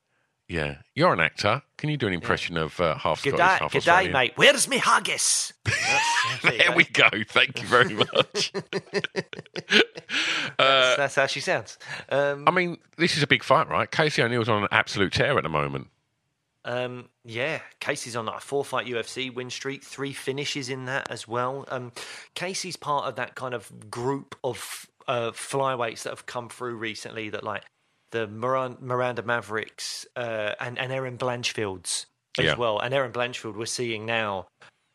Yeah, you're an actor. Can you do an impression of uh, half Scottish, day, half Australian? mate. Where's me haggis? There There we go. Thank you very much. that's, that's how she sounds. Um, I mean, this is a big fight, right? Casey O'Neill's on an absolute tear at the moment. Um, yeah, Casey's on like a four fight UFC win streak, three finishes in that as well. Um, Casey's part of that kind of group of uh, flyweights that have come through recently that like the Miran- Miranda Mavericks uh, and, and Erin Blanchfield's as Yeah. well. And Erin Blanchfield we're seeing now.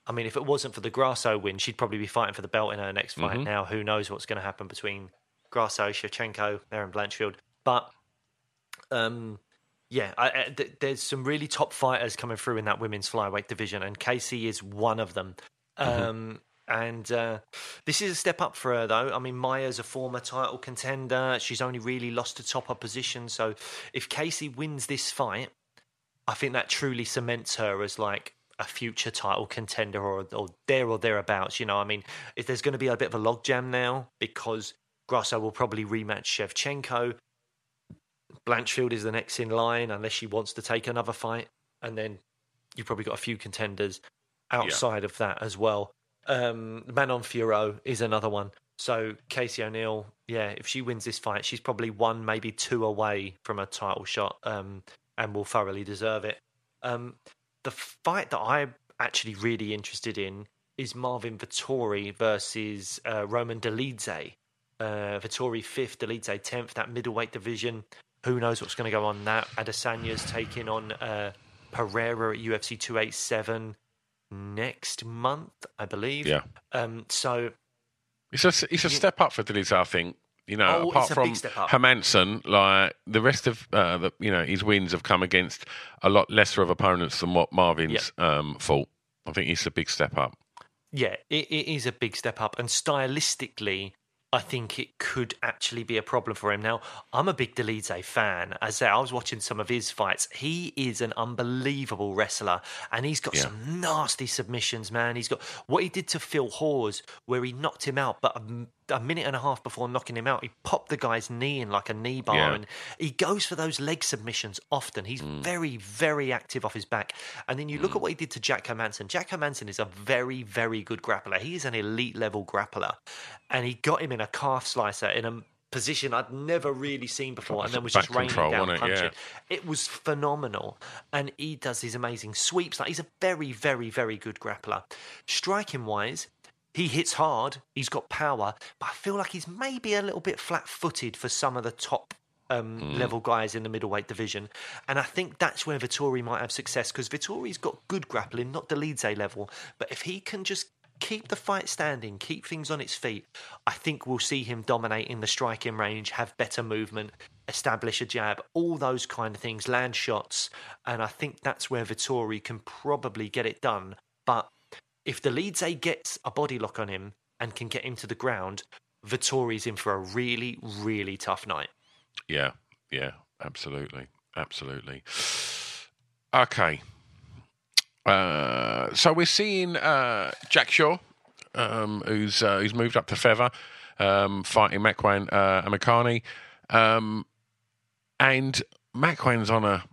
I mean, if it wasn't for the Grasso win, she'd probably be fighting for the belt in her next fight. Now, who knows what's going to happen between Grasso, Shevchenko, Erin Blanchfield. But Um, yeah, I, I, th- there's some really top fighters coming through in that women's flyweight division, and Casey is one of them. Mm-hmm. Um, and uh, this is a step up for her, though. I mean, Maia's a former title contender. She's only really lost to top opposition. So if Casey wins this fight, I think that truly cements her as like a future title contender or, or there or thereabouts. You know, I mean, if there's going to be a bit of a logjam now because Grasso will probably rematch Shevchenko. Blanchfield is the next in line unless she wants to take another fight, and then you've probably got a few contenders outside of that as well. Um, Manon Fiorot is another one. So Casey O'Neill, yeah, if she wins this fight, she's probably one, maybe two away from a title shot, um, and will thoroughly deserve it. Um, the fight that I'm actually really interested in is Marvin Vettori versus uh, Roman Dolidze. Uh, Vettori fifth, Dolidze tenth. That middleweight division. Who knows what's going to go on that? Adesanya's taking on uh, Pereira at UFC 287 next month, I believe. Yeah. Um, so It's a it's a step up for Dolidze, I think. You know, Oh, apart from big step up. Hermansson, like the rest of uh, the you know his wins have come against a lot lesser of opponents than what Marvin's um, fought. I think it's a big step up. Yeah, it, it is a big step up, and stylistically, I think it could actually be a problem for him. Now, I'm a big Dolidze fan. As I say, I was watching some of his fights. He is an unbelievable wrestler, and he's got Yeah. some nasty submissions, man. He's got what he did to Phil Hawes, where he knocked him out, but a, m- a minute and a half before knocking him out, he popped the guy's knee in like a knee bar, Yeah. and he goes for those leg submissions often. He's mm. very, very active off his back. And then you look at mm. what he did to Jack Hermansson. Jack Hermansson is a very, very good grappler. He is an elite level grappler. And he got him in a calf slicer in a position I'd never really seen before, and then was just raining control, down it? punching. Yeah. It was phenomenal. And he does these amazing sweeps. Like he's a very, very, very good grappler. Striking wise, he hits hard, he's got power, but I feel like he's maybe a little bit flat footed for some of the top um, level guys in the middleweight division. And I think that's where Vettori might have success because Vettori's got good grappling, not the Leeds level. But if he can just keep the fight standing, keep things on its feet, I think we'll see him dominate in the striking range, have better movement, establish a jab, all those kind of things, land shots. And I think that's where Vettori can probably get it done. But if Dolidze gets a body lock on him and can get him to the ground, Vettori's in for a really, really tough night. Yeah, yeah, absolutely, absolutely. Okay, uh, so we're seeing uh, Jack Shaw, um, who's uh, who's moved up to feather, um, fighting Makwan uh, Amirkhani, um, and Makwan's on a.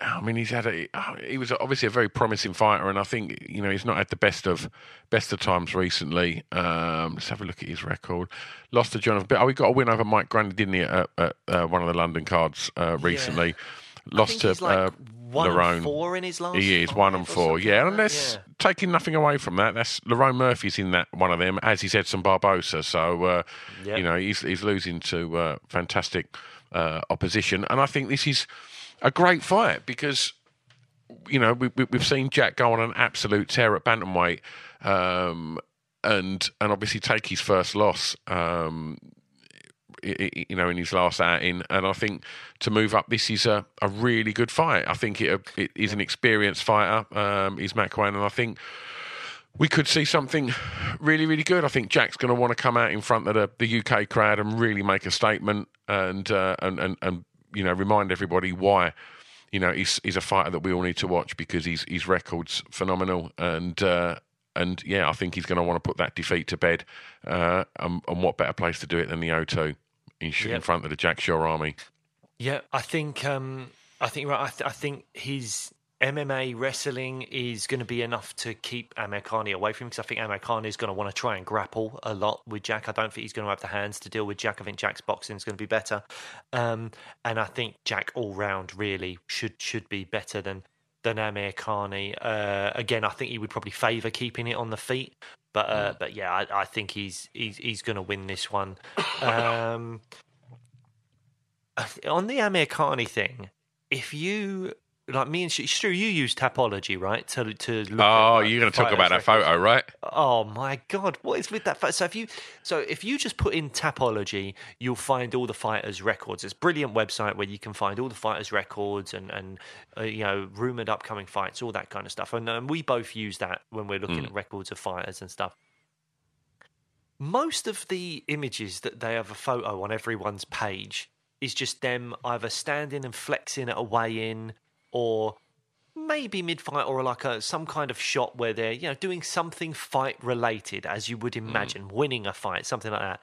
I mean, he's had a. He was obviously a very promising fighter, and I think you know he's not had the best of best of times recently. Um, let's have a look at his record. Lost to Jonathan, but oh, he got a win over Mike Grundy, didn't he, at, at uh, one of the London cards uh, recently? I Lost to like uh, one Lerone. and four in his last. He is one and four, yeah. like And that's yeah. taking nothing away from that. That's Lerone Murphy's in that one of them, as he's Edson Barboza. So uh, Yeah. you know he's he's losing to uh, fantastic uh, opposition, and I think this is a great fight because you know we, we, we've seen Jack go on an absolute tear at bantamweight, um, and and obviously take his first loss. Um, you know, in his last outing, and I think to move up, this is a, a really good fight. I think it, it is an experienced fighter. Um, he's Makwan, and I think we could see something really, really good. I think Jack's going to want to come out in front of the, the UK crowd and really make a statement and uh, and, and and you know remind everybody why you know he's he's a fighter that we all need to watch because he's his record's phenomenal and. Uh, and yeah, I think he's going to want to put that defeat to bed. Uh, and, and what better place to do it than the O2 in, sh in front of the Jack Shaw army? Yeah, I think um, I think right. I, th- I think his MMA wrestling is going to be enough to keep Amirkhani away from him because I think Amirkhani is going to want to try and grapple a lot with Jack. I don't think he's going to have the hands to deal with Jack. I think Jack's boxing is going to be better, um, and I think Jack all round really should should be better than than Amirkhani. Uh, again, I think he would probably favour keeping it on the feet. But uh, but yeah, I, I think he's he's he's going to win this one. Um, on the Amirkhani thing, if you like me and Stu, Stu, you use Tapology, right? To to look Oh, at, you're going to talk about that photo, right? Oh my god, what is with that photo? So if you so if you just put in Tapology, you'll find all the fighters' records. It's a brilliant website where you can find all the fighters' records and and uh, you know rumored upcoming fights, all that kind of stuff. And um, we both use that when we're looking at records of fighters and stuff. Most of the images that they have a photo on everyone's page is just them either standing and flexing at a weigh-in or maybe mid-fight or like a some kind of shot where they're you know doing something fight related as you would hmm. imagine winning a fight something like that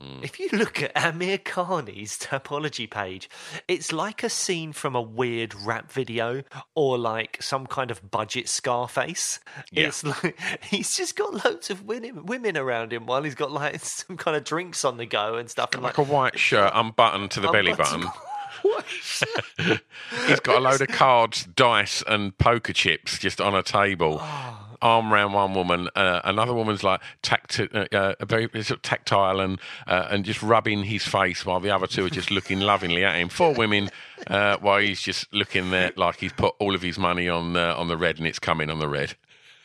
hmm. if you look at Amirkhani's Tapology page, it's like a scene from a weird rap video or like some kind of budget Scarface. Yeah. It's like he's just got loads of women, women around him while he's got like some kind of drinks on the go and stuff. And Like a white shirt unbuttoned to the belly button. He's got a load of cards, dice, and poker chips just on a table. Oh. Arm round one woman, uh, another woman's like tacti- uh, uh, very sort of tactile and uh, and just rubbing his face, while the other two are just looking lovingly at him. Four women, uh, while he's just looking there like he's put all of his money on on the red, and it's coming on the red.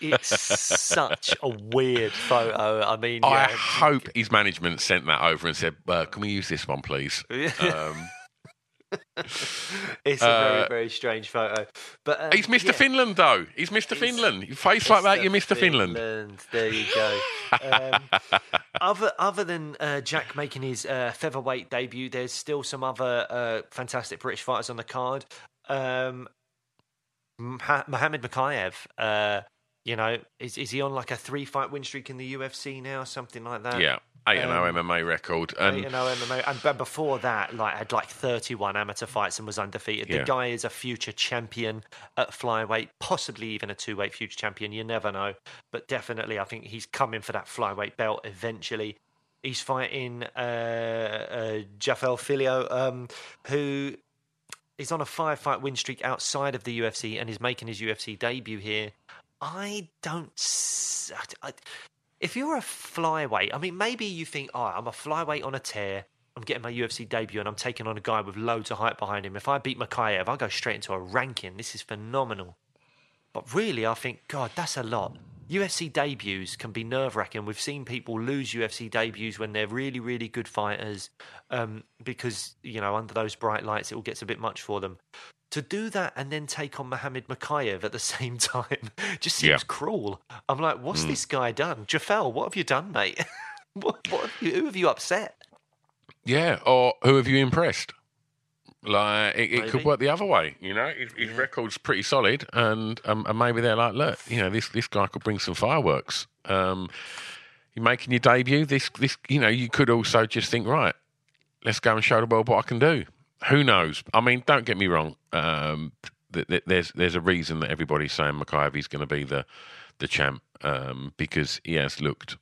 It's such a weird photo. I mean, I yeah, hope his management sent that over and said, uh, "Can we use this one, please?" Um, it's a very very strange photo. But um, Uh, he's Mr. yeah. Finland, though. He's Mr. Finland. You face like that, you're Mr. Finland. There you go. Um, other other than uh, Jack making his uh, featherweight debut, there's still some other uh, fantastic British fighters on the card. Um, Mohamed Mokaev, uh, you know, is is he on like a three fight win streak in the UFC now, something like that? Yeah, eight and Um, O MMA record, and and oh MMA, and before that, like had like thirty-one amateur fights and was undefeated. Yeah. The guy is a future champion at flyweight, possibly even a two-weight future champion. You never know, but definitely, I think he's coming for that flyweight belt eventually. He's fighting uh, uh, Jafel Filho, um, who is on a five-fight win streak outside of the UFC and is making his UFC debut here. I don't. I- if you're a flyweight, I mean, maybe you think, oh, I'm a flyweight on a tear. I'm getting my UFC debut and I'm taking on a guy with loads of hype behind him. If I beat Mokaev, I'll go straight into a ranking. This is phenomenal. But really, I think, God, that's a lot. UFC debuts can be nerve wracking. We've seen people lose UFC debuts when they're really, really good fighters um, because, you know, under those bright lights, it all gets a bit much for them. To do that and then take on Mohamed Mokaev at the same time just seems Yeah. cruel. I'm like, what's this guy done? Jafel, what have you done, mate? what, what have you, who have you upset? yeah, or who have you impressed? Like it, it could work the other way, you know. His, his record's pretty solid, and um, and maybe they're like, look, you know, this this guy could bring some fireworks. Um, you're making your debut. This this, you know, you could also just think, right, let's go and show the world what I can do. Who knows? I mean, don't get me wrong. Um, th- th- there's there's a reason that everybody's saying is going to be the the champ um, because he has looked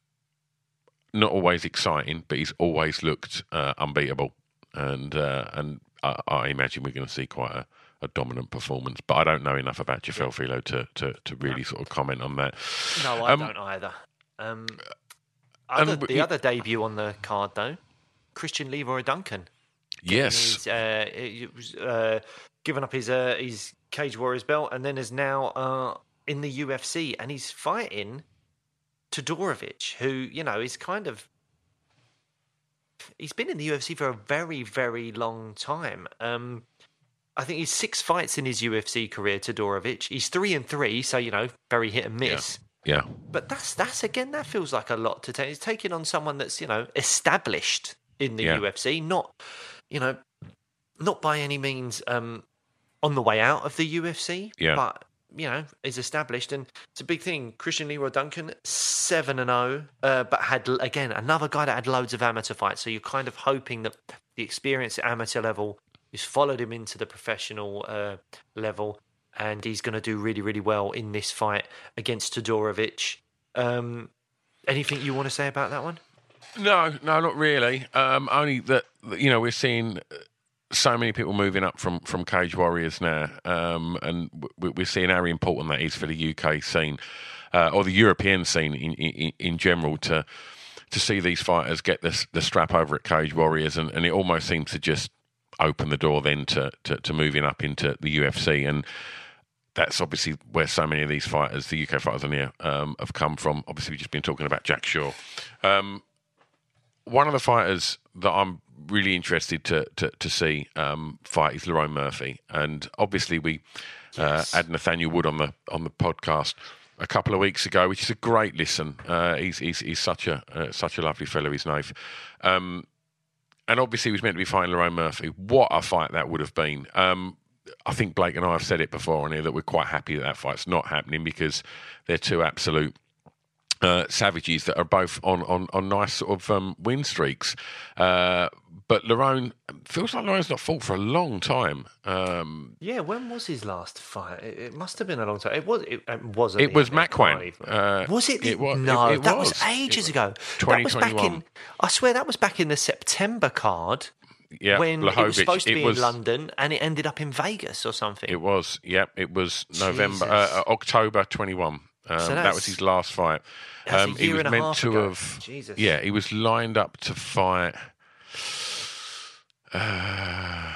not always exciting, but he's always looked uh, unbeatable, and uh, and I, I imagine we're going to see quite a, a dominant performance. But I don't know enough about Jafel Filho to, to to really sort of comment on that. No, I Um, don't either. Um, other, the other debut on the card, though, Christian Leroy Duncan. Yes, He's uh, uh, given up his uh, his Cage Warriors belt and then is now uh, in the UFC and he's fighting Todorovic, who you know is kind of he's been in the UFC for a very very long time. Um, I think he's six fights in his UFC career. Todorovic, he's three and three, so you know very hit and miss. yeah, But that's that's again that feels like a lot to take. He's taking on someone that's you know established in the Yeah. UFC, not you know not by any means um, on the way out of the UFC, Yeah. but you know is established and it's a big thing. Christian Leroy Duncan seven and zero, uh, but had again another guy that had loads of amateur fights. So you're kind of hoping that the experience at amateur level has followed him into the professional uh, level, and he's going to do really really well in this fight against Todorovic. Um, anything you want to say about that one? No, no, not really. Um, only that you know we're seeing uh, so many people moving up from, from Cage Warriors now, um, and we're seeing how important that is for the UK scene uh, or the European scene in, in, in general to to see these fighters get the the strap over at Cage Warriors, and, and it almost seems to just open the door then to, to, to moving up into the UFC. And that's obviously where so many of these fighters, the UK fighters on here, um, have come from. Obviously, we've just been talking about Jack Shaw. Um, one of the fighters that I'm really interested to to, to see um, fight is Lerone Murphy, and obviously we uh, had Nathaniel Wood on the on the podcast a couple of weeks ago, which is a great listen. Uh, he's, he's he's such a uh, such a lovely fellow. He's Nath. Um, and obviously, he was meant to be fighting Lerone Murphy. What a fight that would have been! Um, I think Blake and I have said it before on here that we're quite happy that that fight's not happening because they're two absolute uh, savages that are both on, on, on nice sort of um, win streaks. Uh, but Lerone feels like Lerone's not fought for a long time. Um, yeah, when was his last fight? It, it, must have been a long time. It was. It, it wasn't. It was Makwan. Uh, was it? it was, no, that was, was ages ago. That was back in. I swear that was back in the September card. Yeah, when Blachowicz. it was supposed to be was, in London and it ended up in Vegas or something. It was. Yep, it was November, uh, October twenty one. Um, so that was his last fight. Um, he was meant to ago. have. Jesus. Yeah, he was lined up to fight. Uh,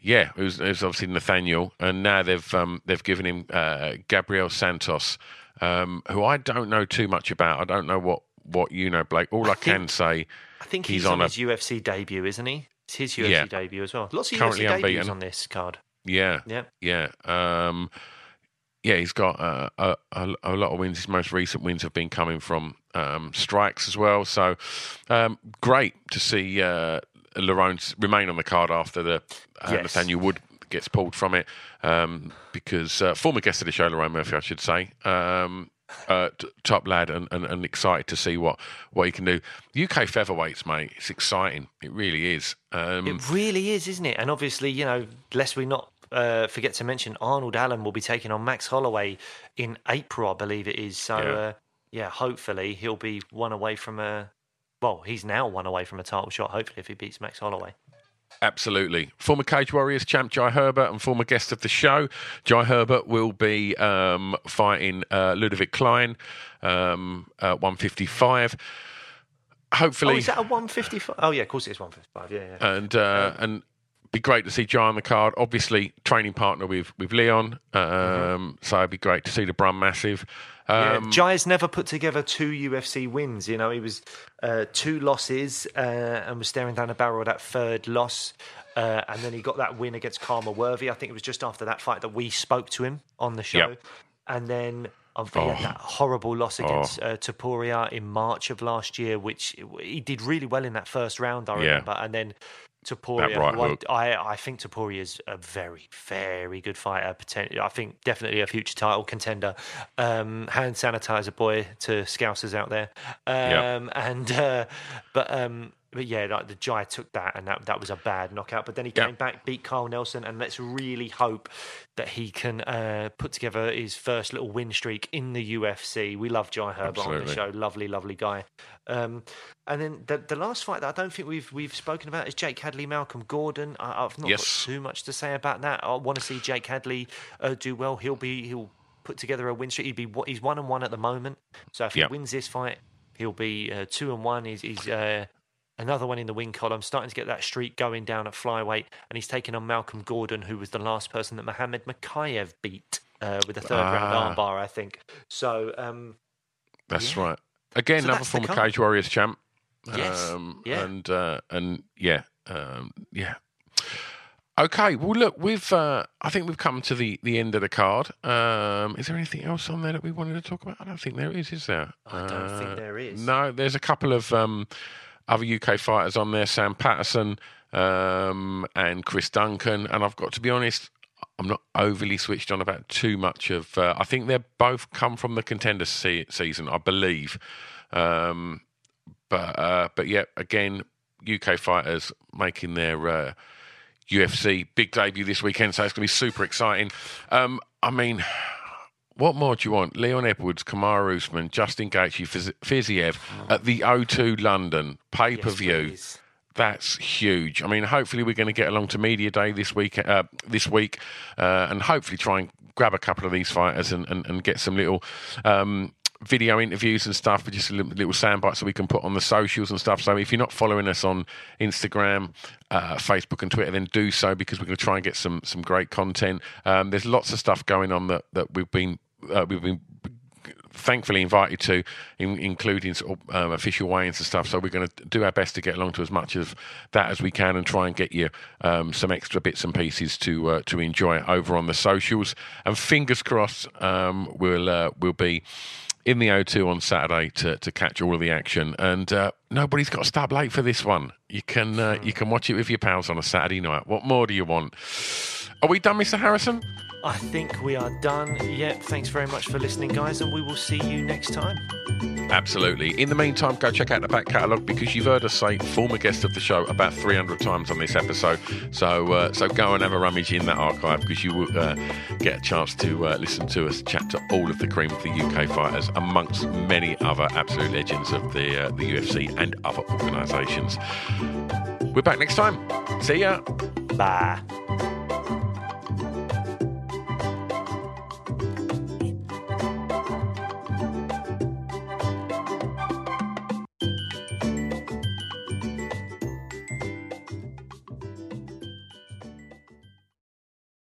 yeah, it was, it was, obviously Nathaniel, and now they've um, they've given him uh, Gabriel Santos, um, who I don't know too much about. I don't know what, what you know, Blake. All I, I think, can say, I think he's, he's on, on his UFC debut, isn't he? It's his UFC yeah. debut as well. Lots of Currently UFC unbeaten. debuts on this card. Yeah, yeah, yeah. Yeah, he's got uh, a, a, a, lot of wins. His most recent wins have been coming from um, strikes as well. So um, great to see uh, Lerone remain on the card after the uh, yes. Nathaniel Wood gets pulled from it um, because uh, former guest of the show, Lerone Murphy, I should say. Um, uh, t- top lad and, and, and, excited to see what, what he can do. UK featherweights, mate, it's exciting. It really is. Um, it really is, isn't it? And obviously, you know, lest we not uh, forget to mention, Arnold Allen will be taking on Max Holloway in April, I believe it is. So, yeah, uh, yeah hopefully he'll be one away from a. Well, he's now one away from a title shot. Hopefully, if he beats Max Holloway. Absolutely. Former Cage Warriors champ Jai Herbert and former guest of the show. Jai Herbert will be um, fighting uh, Ludovit Klein, um, uh, 155. Hopefully. Oh, is that a 155? Oh, yeah, of course it is 155. Yeah, yeah. And, uh, um, and be great to see Jai on the card. Obviously, training partner with, with Leon. Um, mm-hmm. So it'd be great to see the Brum Massive. Um, yeah, Jai's never put together two UFC wins. You know, he was uh, two losses uh, and was staring down a barrel of that third loss. Uh, and then he got that win against Khama Worthy. I think it was just after that fight that we spoke to him on the show. Yep. And then oh. that horrible loss against oh. uh, Topuria in March of last year, which he did really well in that first round, I remember. Yeah. And then Topuria. Right I, I think Topuria is a very, very good fighter. I think definitely a future title contender. Um, hand sanitizer boy to scousers out there. Um, yep. And uh, but um, but yeah, like the Jai took that, and that that was a bad knockout. But then he came yeah. back, beat Carl Nelson, and let's really hope that he can uh, put together his first little win streak in the UFC. We love Jai Herbert Absolutely. on the show, lovely, lovely guy. Um, and then the the last fight that I don't think we've we've spoken about is Jake Hadley, Malcolm Gordon. I, have not yes. got too much to say about that. I want to see Jake Hadley uh, do well. He'll be he'll put together a win streak. He'd be he's one and one at the moment. So if he wins this fight, he'll be uh, two and one. He's, he's uh, another one in the win column, starting to get that streak going down at flyweight, and he's taking on Malcolm Gordon, who was the last person that Mohammed Mokaev beat uh, with a third ah. round armbar, I think. So um, that's yeah. right. Again, so another former Cage Warriors champ. Yes. Um, yeah. And uh, and yeah, um, yeah. Okay, well, look, we've uh, I think we've come to the, the end of the card. Um, is there anything else on there that we wanted to talk about? I don't think there is, is there? I don't uh, think there is. No, there's a couple of um, other UK fighters on there, Sam Patterson um, and Chris Duncan. And I've got to be honest, I'm not overly switched on about too much of. Uh, I think they're both come from the contender se- season, I believe. Um, but uh, but yeah, again, UK fighters making their uh, UFC big debut this weekend, so it's going to be super exciting. Um, I mean, what more do you want? Leon Edwards, Kamaru Usman, Justin Gaethje, Fiziev at the O2 London pay per view. Yes, That's huge. I mean, hopefully we're going to get along to media day this week. Uh, this week, uh, and hopefully try and grab a couple of these fighters and, and, and get some little um, video interviews and stuff, just a little, little sound bites that we can put on the socials and stuff. So if you're not following us on Instagram, uh, Facebook, and Twitter, then do so because we're going to try and get some some great content. Um, there's lots of stuff going on that that we've been uh, we've been thankfully invited to, in, including sort of, um, official weigh-ins and stuff. So we're going to do our best to get along to as much of that as we can, and try and get you um, some extra bits and pieces to uh, to enjoy over on the socials. And fingers crossed, um, we'll uh, we'll be in the O2 on Saturday to, to catch all of the action. And uh, nobody's got to stay up late for this one. You can uh, you can watch it with your pals on a Saturday night. What more do you want? Are we done, Mr. Harrison? I think we are done. Yep. Thanks very much for listening, guys, and we will see you next time. Absolutely. In the meantime, go check out the back catalogue because you've heard us say former guest of the show about 300 times on this episode. So, uh, so go and have a rummage in that archive because you will uh, get a chance to uh, listen to us chat to all of the cream of the UK fighters, amongst many other absolute legends of the uh, the UFC and other organisations. We're back next time. See ya. Bye.